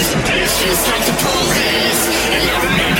I a bitch just like the police. And I remember.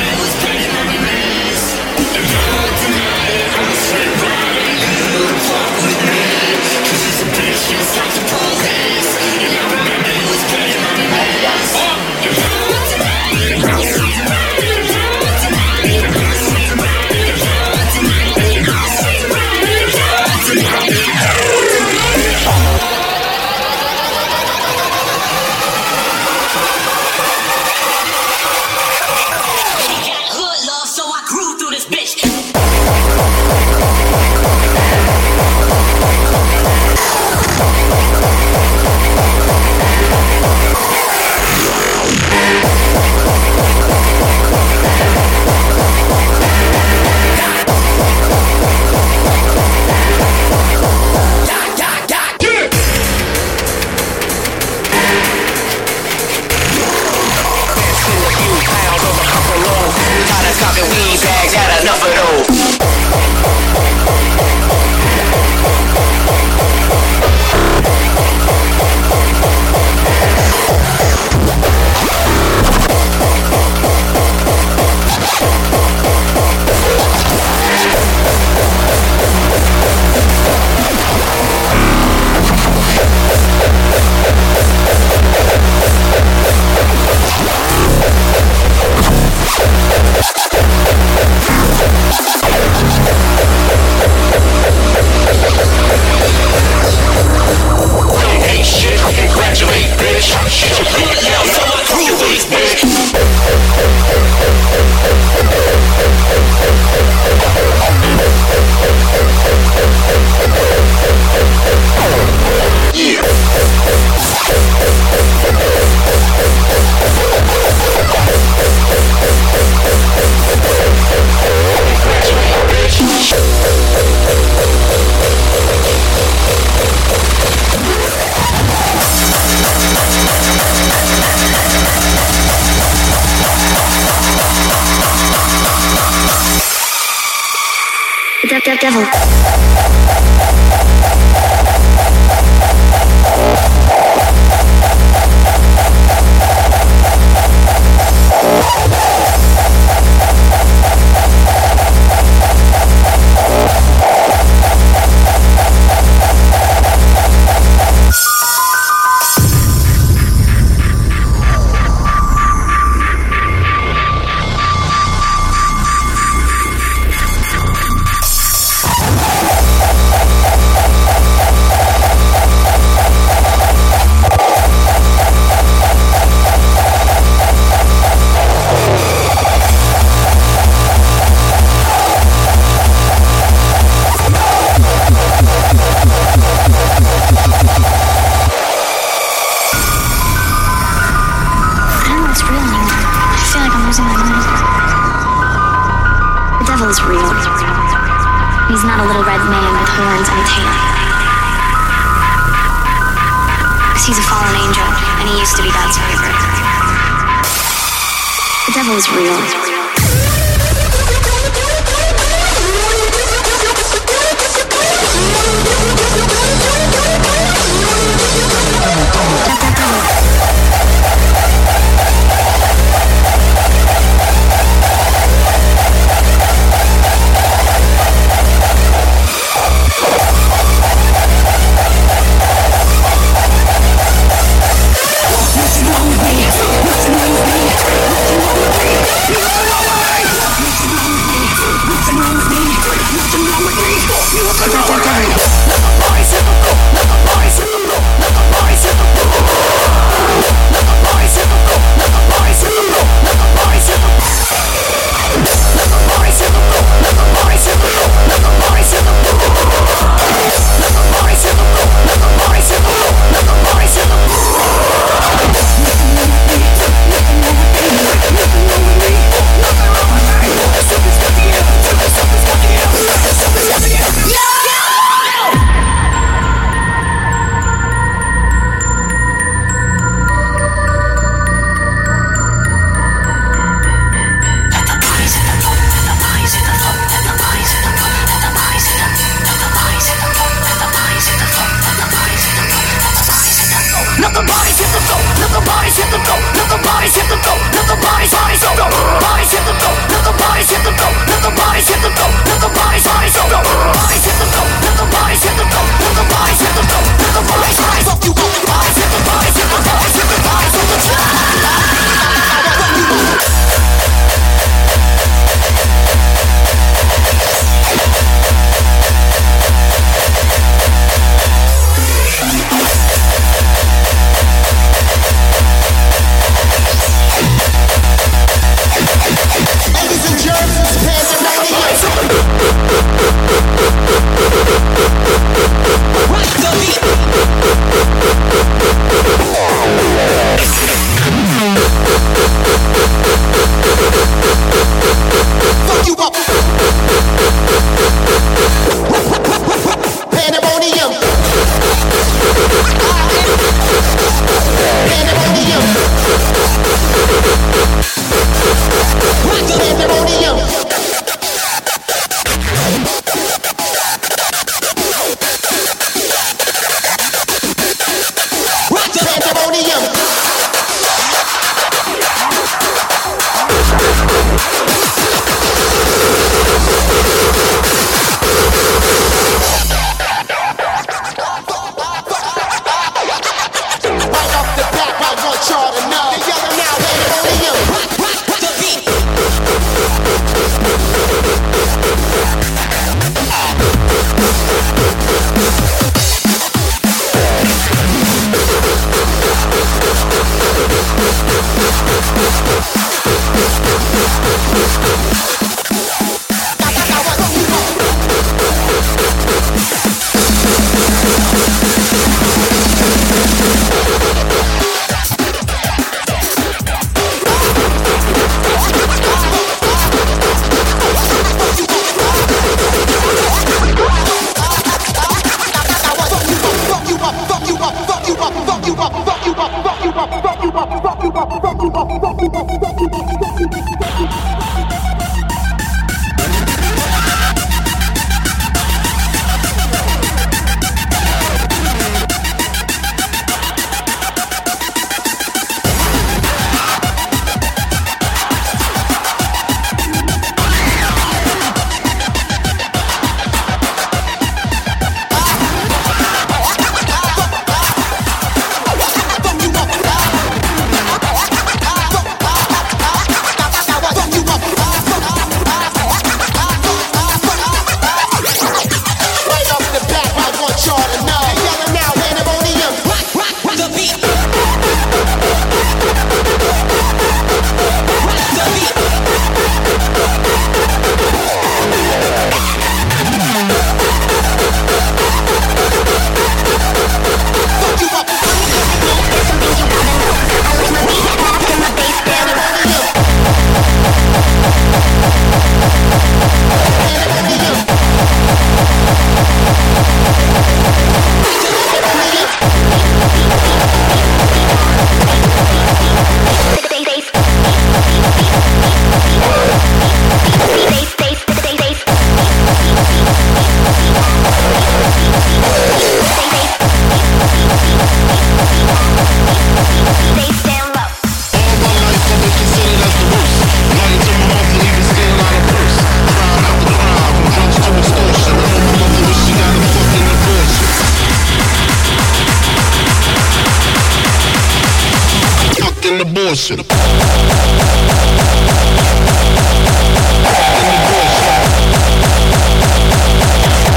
in the bullshit.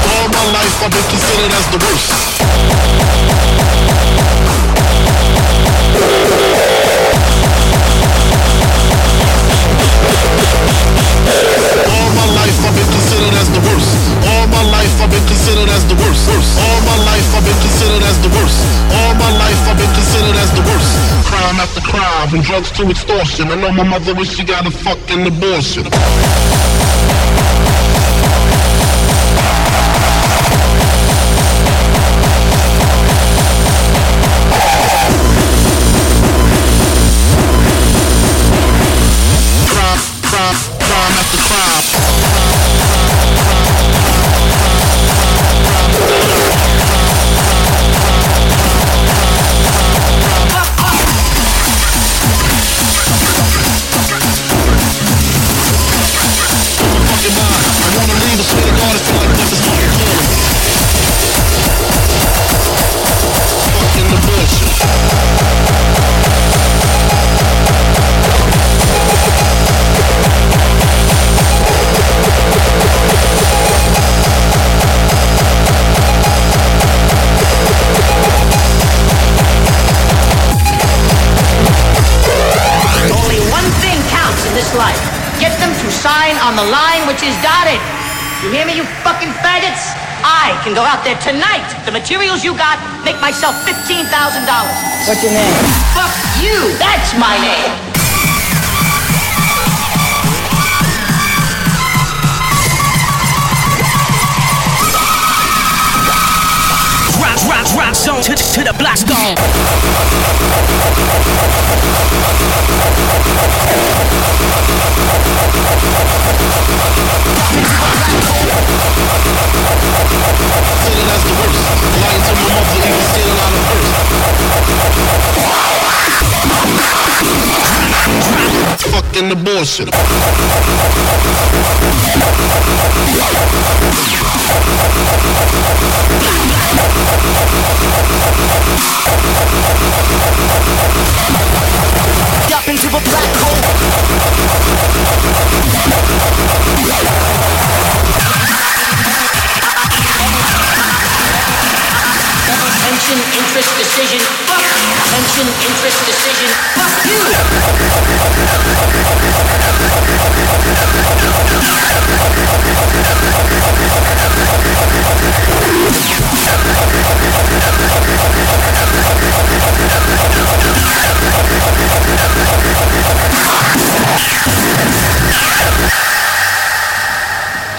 All my life I've been considered as the worst. To extortion. I know my life I've been considered as the worst cry out the crowd and jokes too much torture and no my mother wish she got a fucking abortion. on the line which is dotted. You hear me, you fucking faggots? I can go out there tonight. The materials you got make myself $15,000. What's your name? Fuck you. That's my name. Rock, rock, zone to, to the block zone. Stealing the worst. Lying my out. Fucking abortion. Black hole. Pension, interest, decision. Fuck. Pension, interest, decision. Fuck you.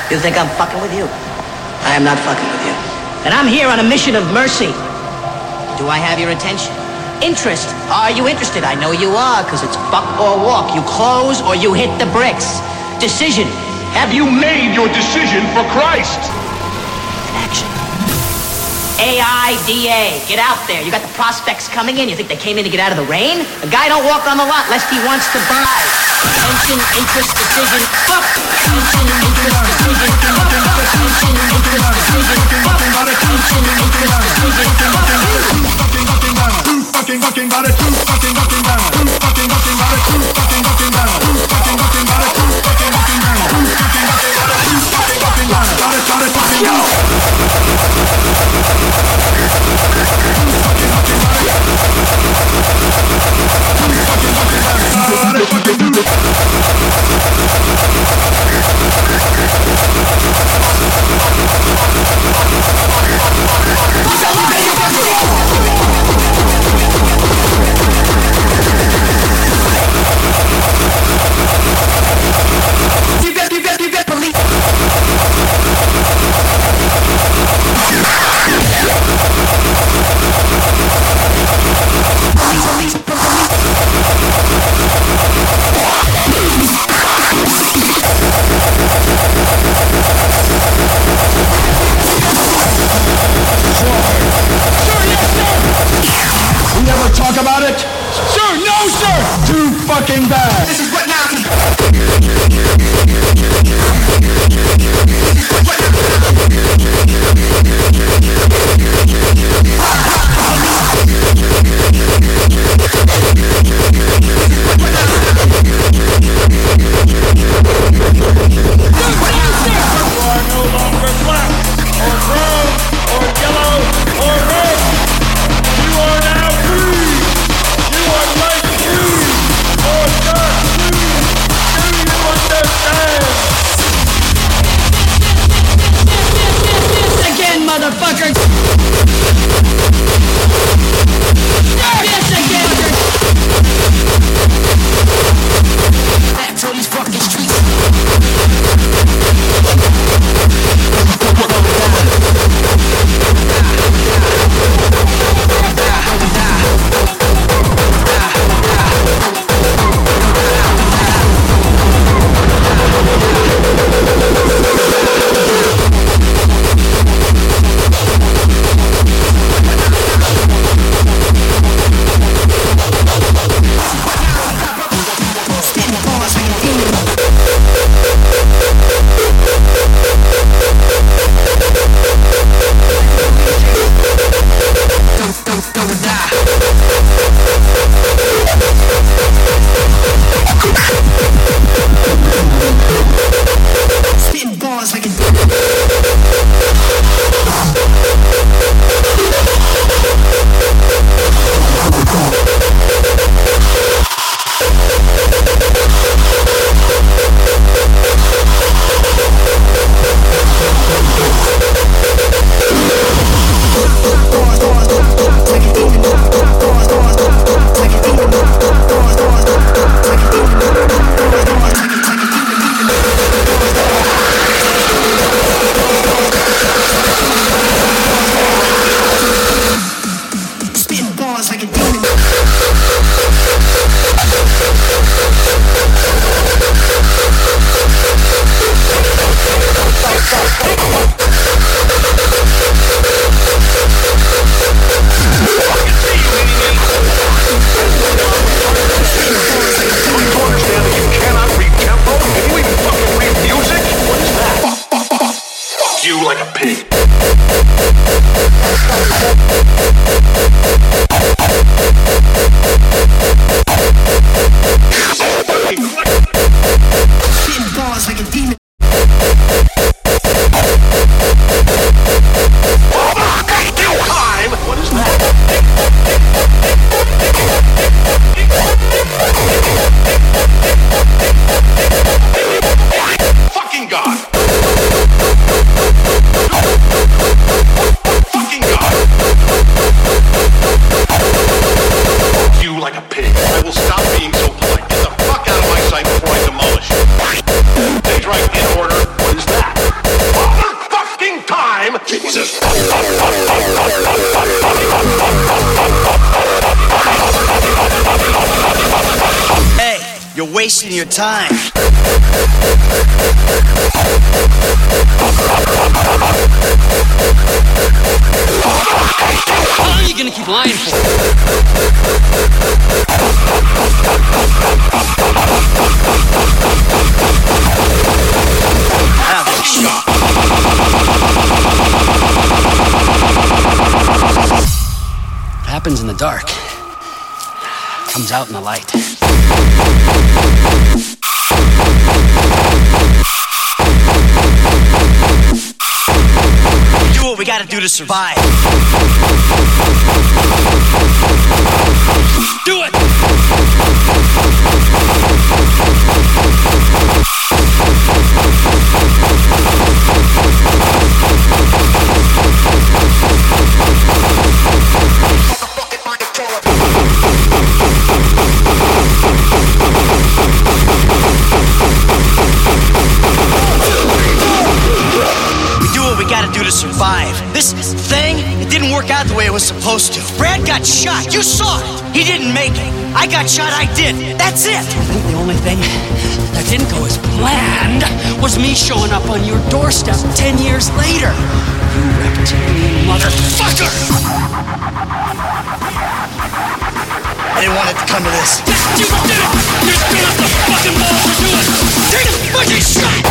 You think I'm fucking with you? I am not fucking with you. And I'm here on a mission of mercy. Do I have your attention? Interest. Are you interested? I know you are, because it's buck or walk. You close or you hit the bricks. Decision. Have you made your decision for Christ? Action. AIDA. Get out there. You got the prospects coming in. You think they came in to get out of the rain? A guy don't walk on the lot lest he wants to buy. Interest, decision. Fuck. Interest, decision. Fuck. Interest, decision. Fuck. Interest, decision. Fuck. fucking fucking got it, fucking fucking fucking fucking got it, fucking fucking fucking fucking got it, fucking fucking fucking fucking got it, fucking fucking down, got it, got it, fucking yo. You get, you get, you get police. Police, police, out in the light. Do what we gotta do to survive. Do it! I got shot. I did. That's it. I think the only thing that didn't go as planned was me showing up on your doorstep ten years later. You reptilian motherfucker! I didn't want it to come to this. You did it! You have the fucking balls to do it! Take a fucking shot!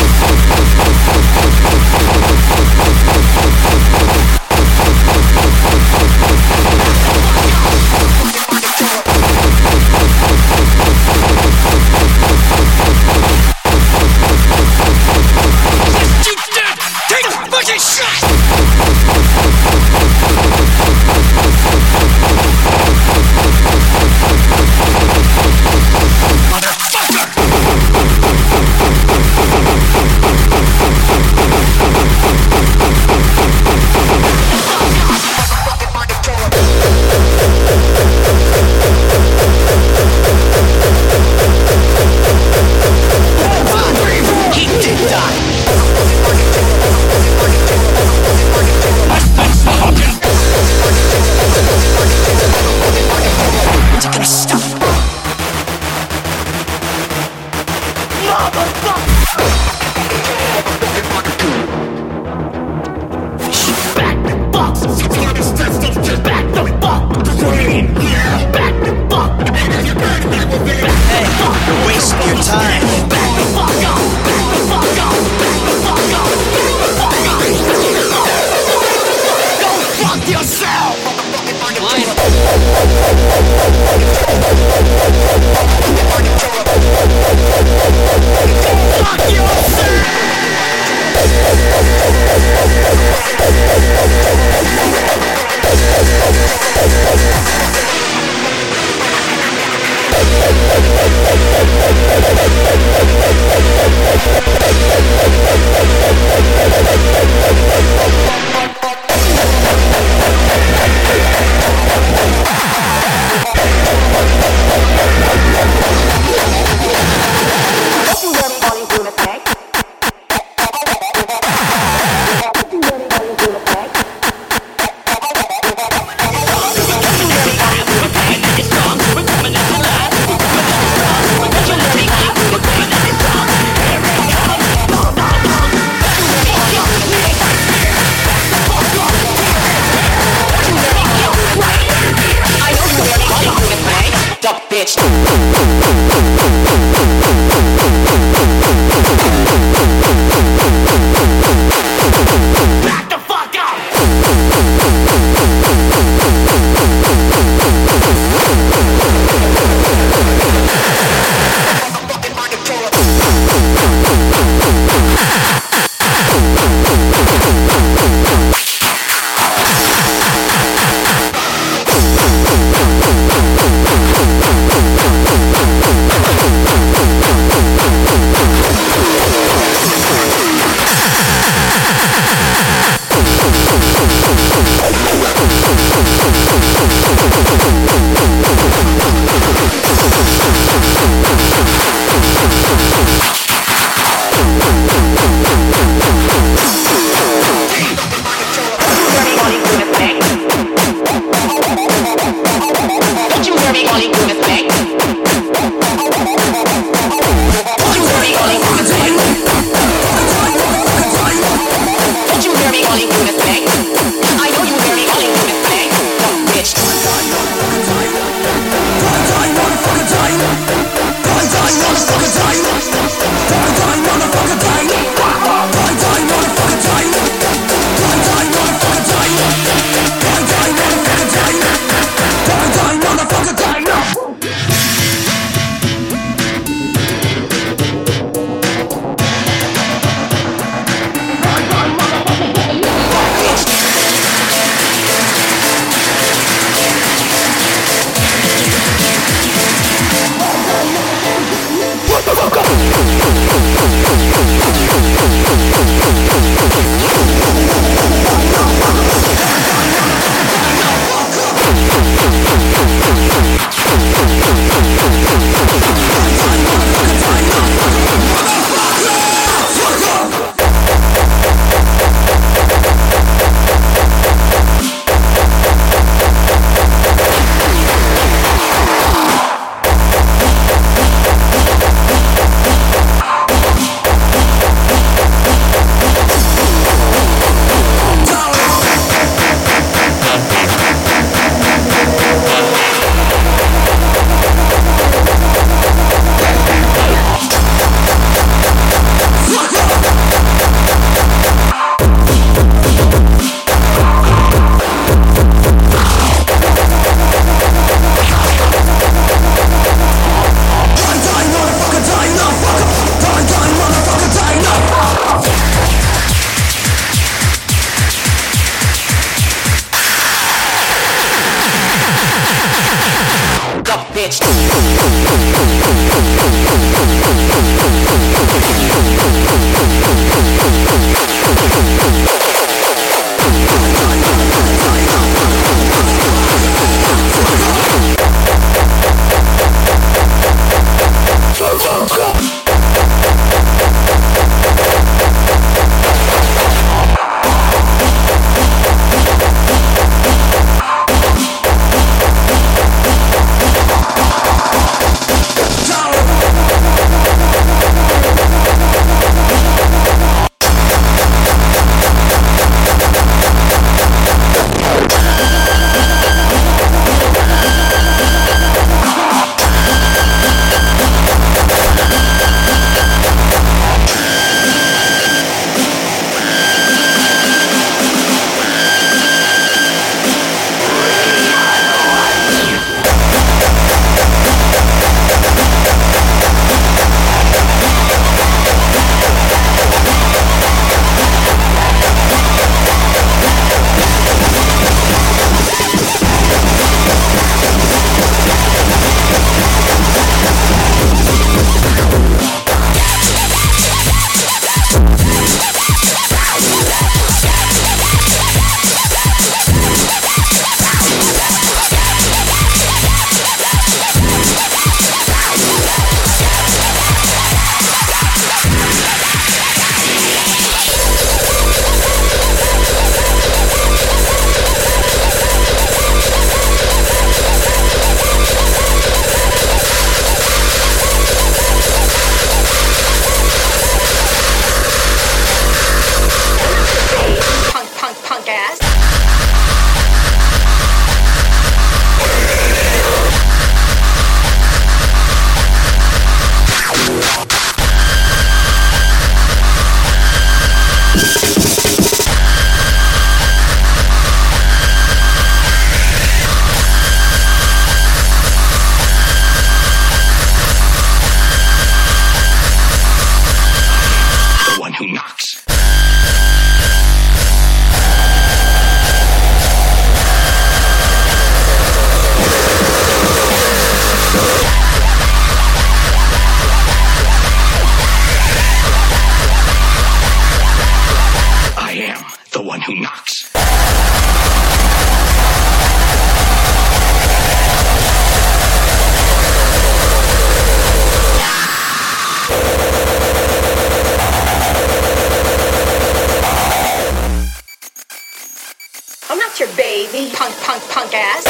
Punk punk ass.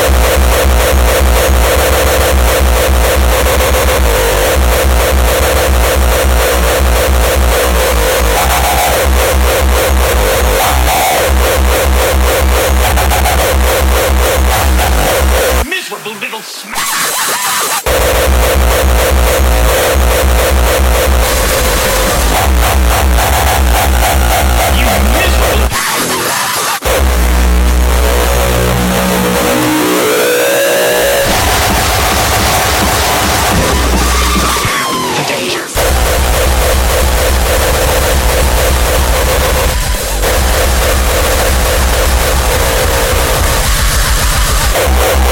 Miserable little. You miserable. Oh!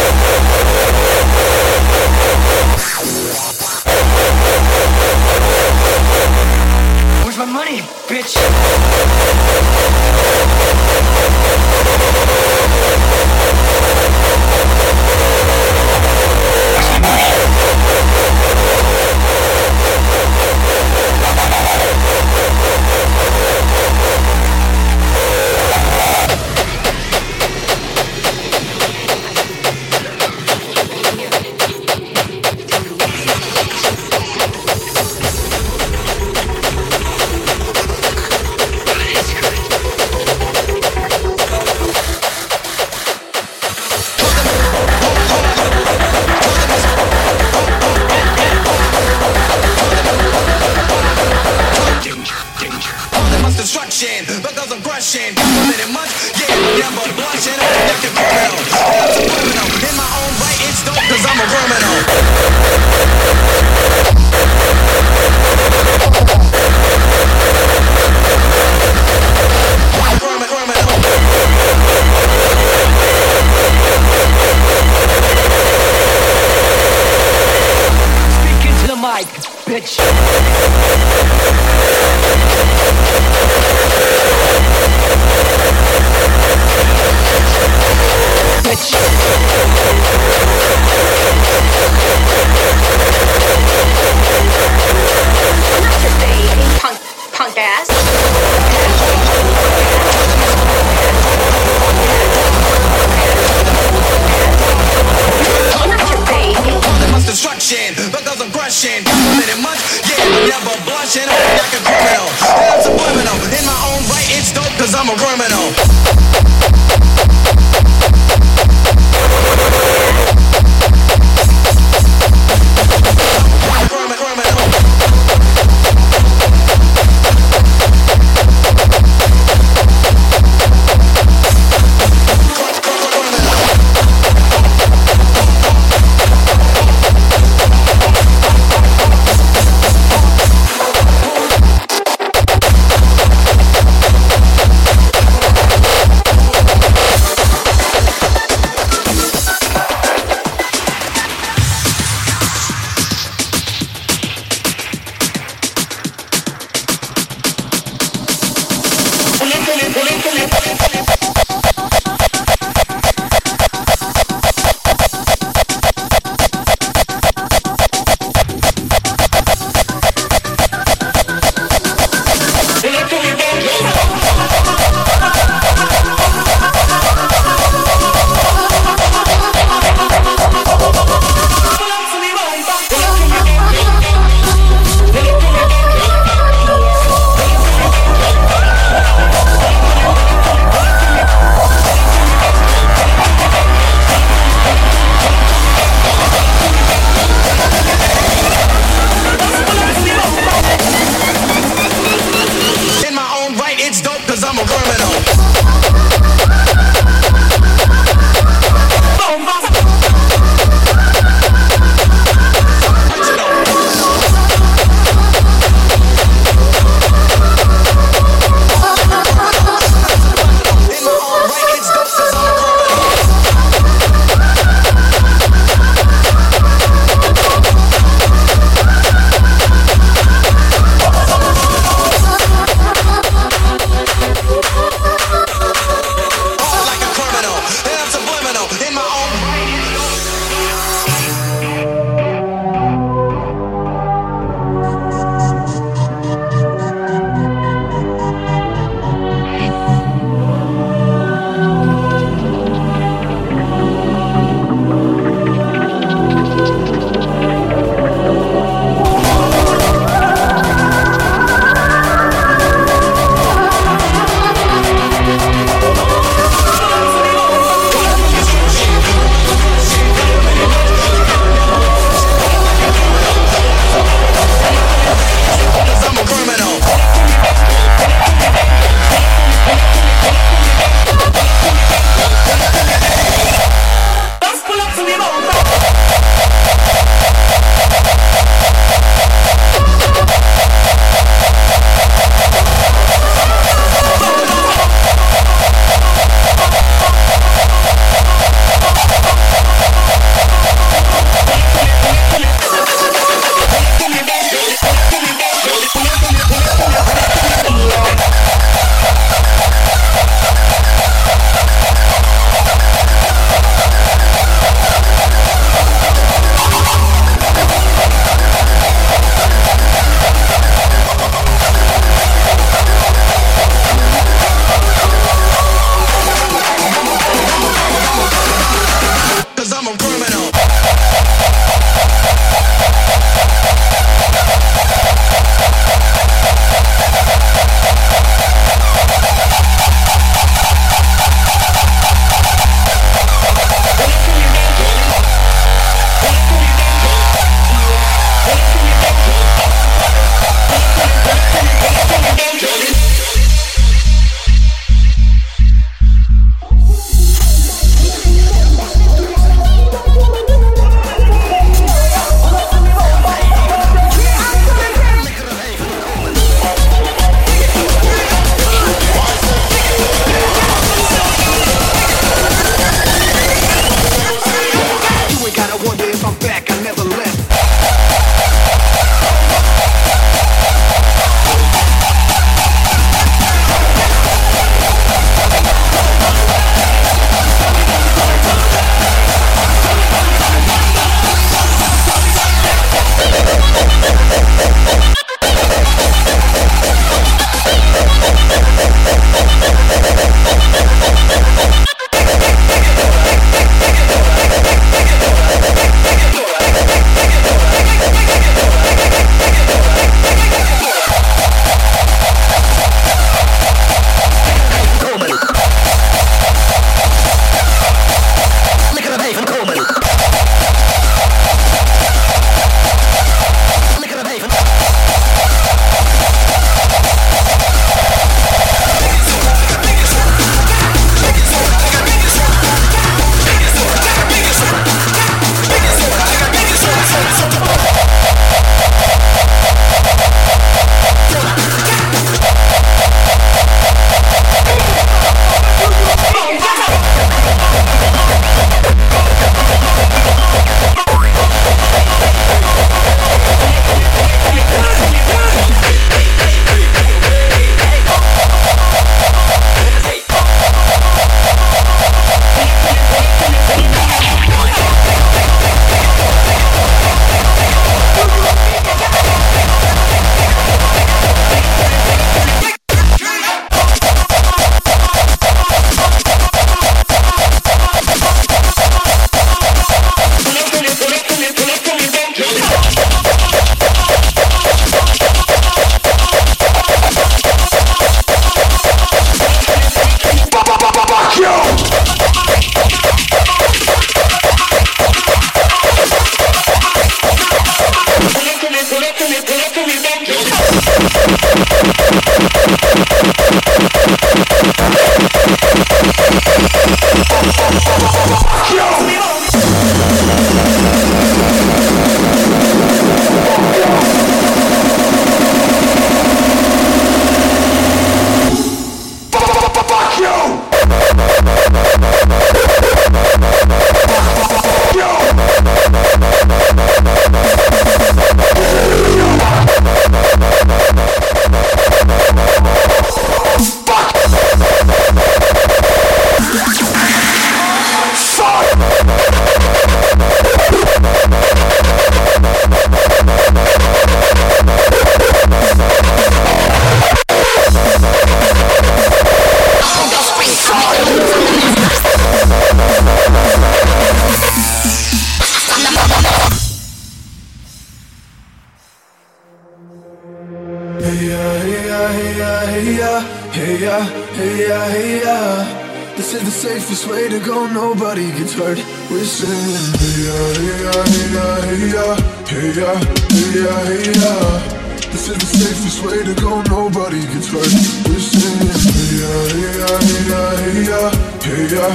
yeah,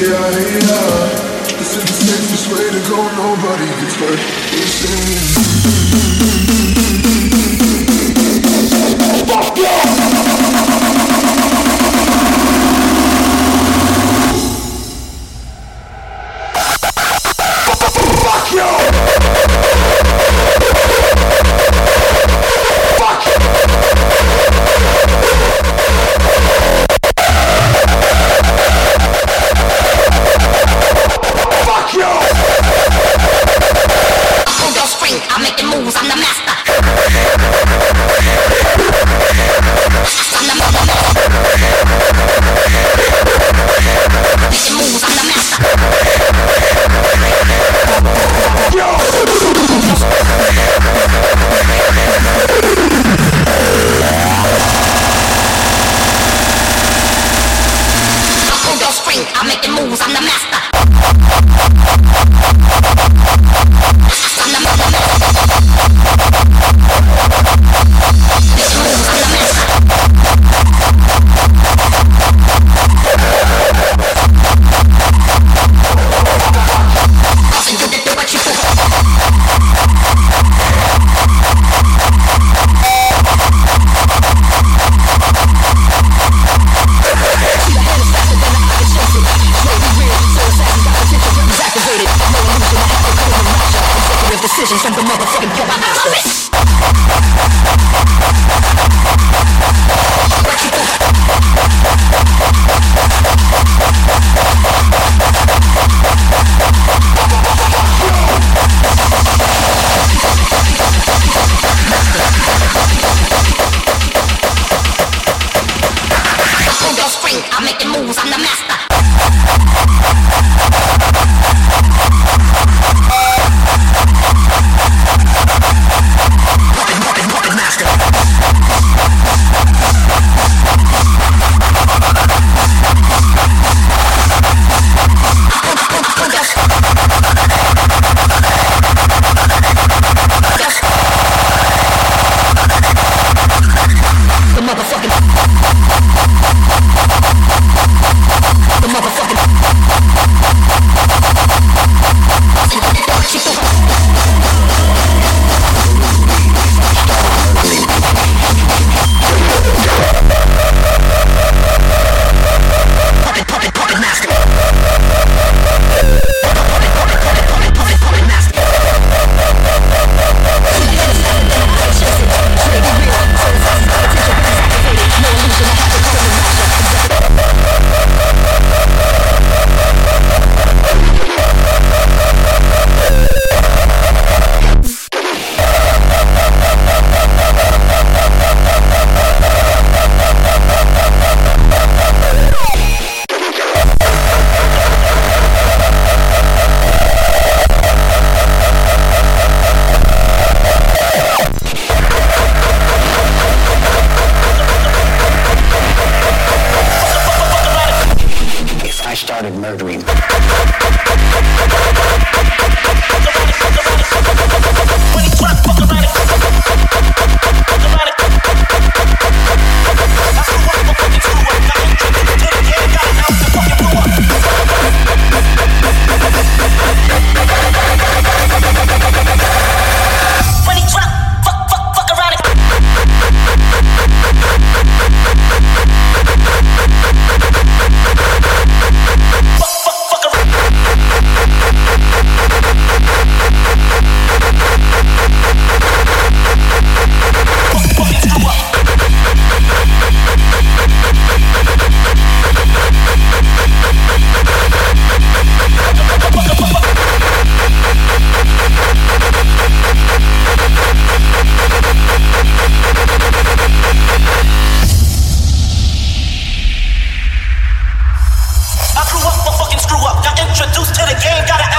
yeah, yeah. This is the safest way to go, nobody gets hurt. ain't gotta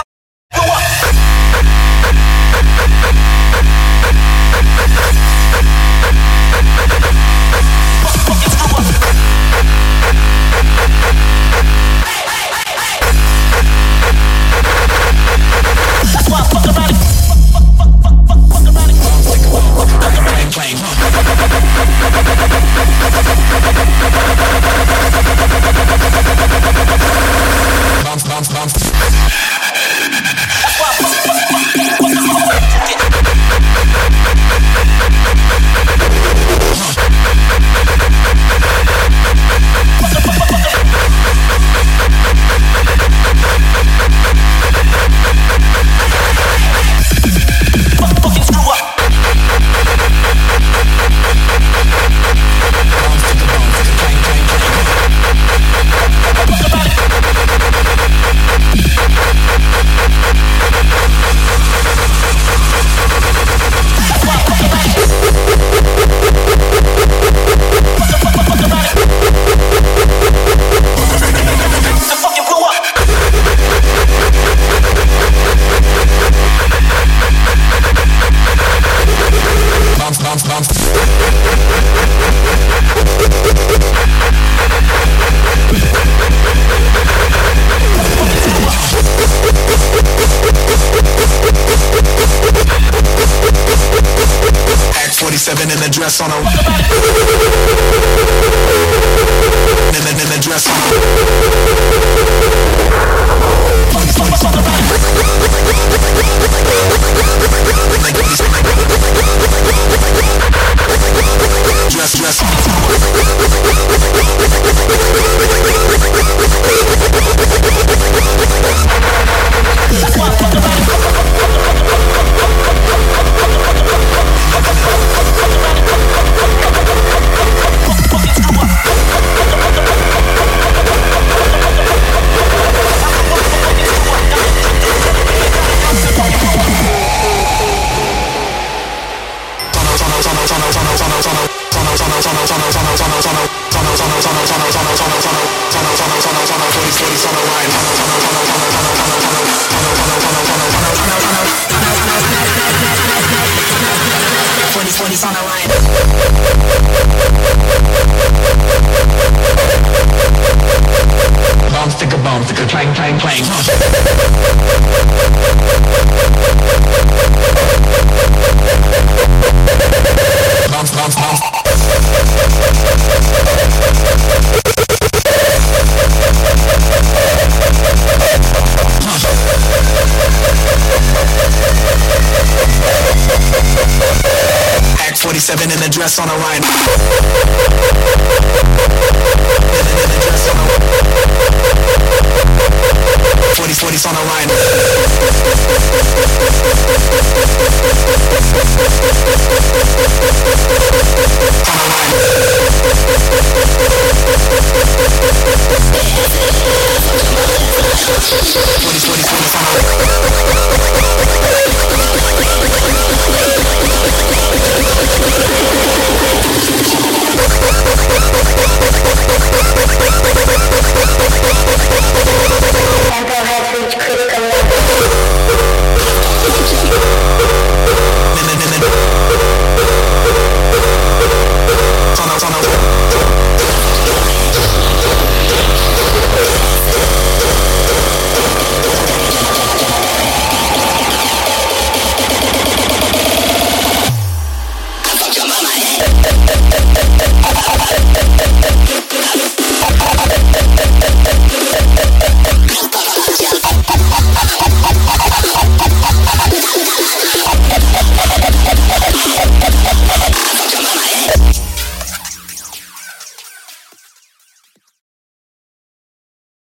dress on a 47 in the dress on a rhino. Forty, forty on forty, forty on a Tunnel, tunnel. Oh,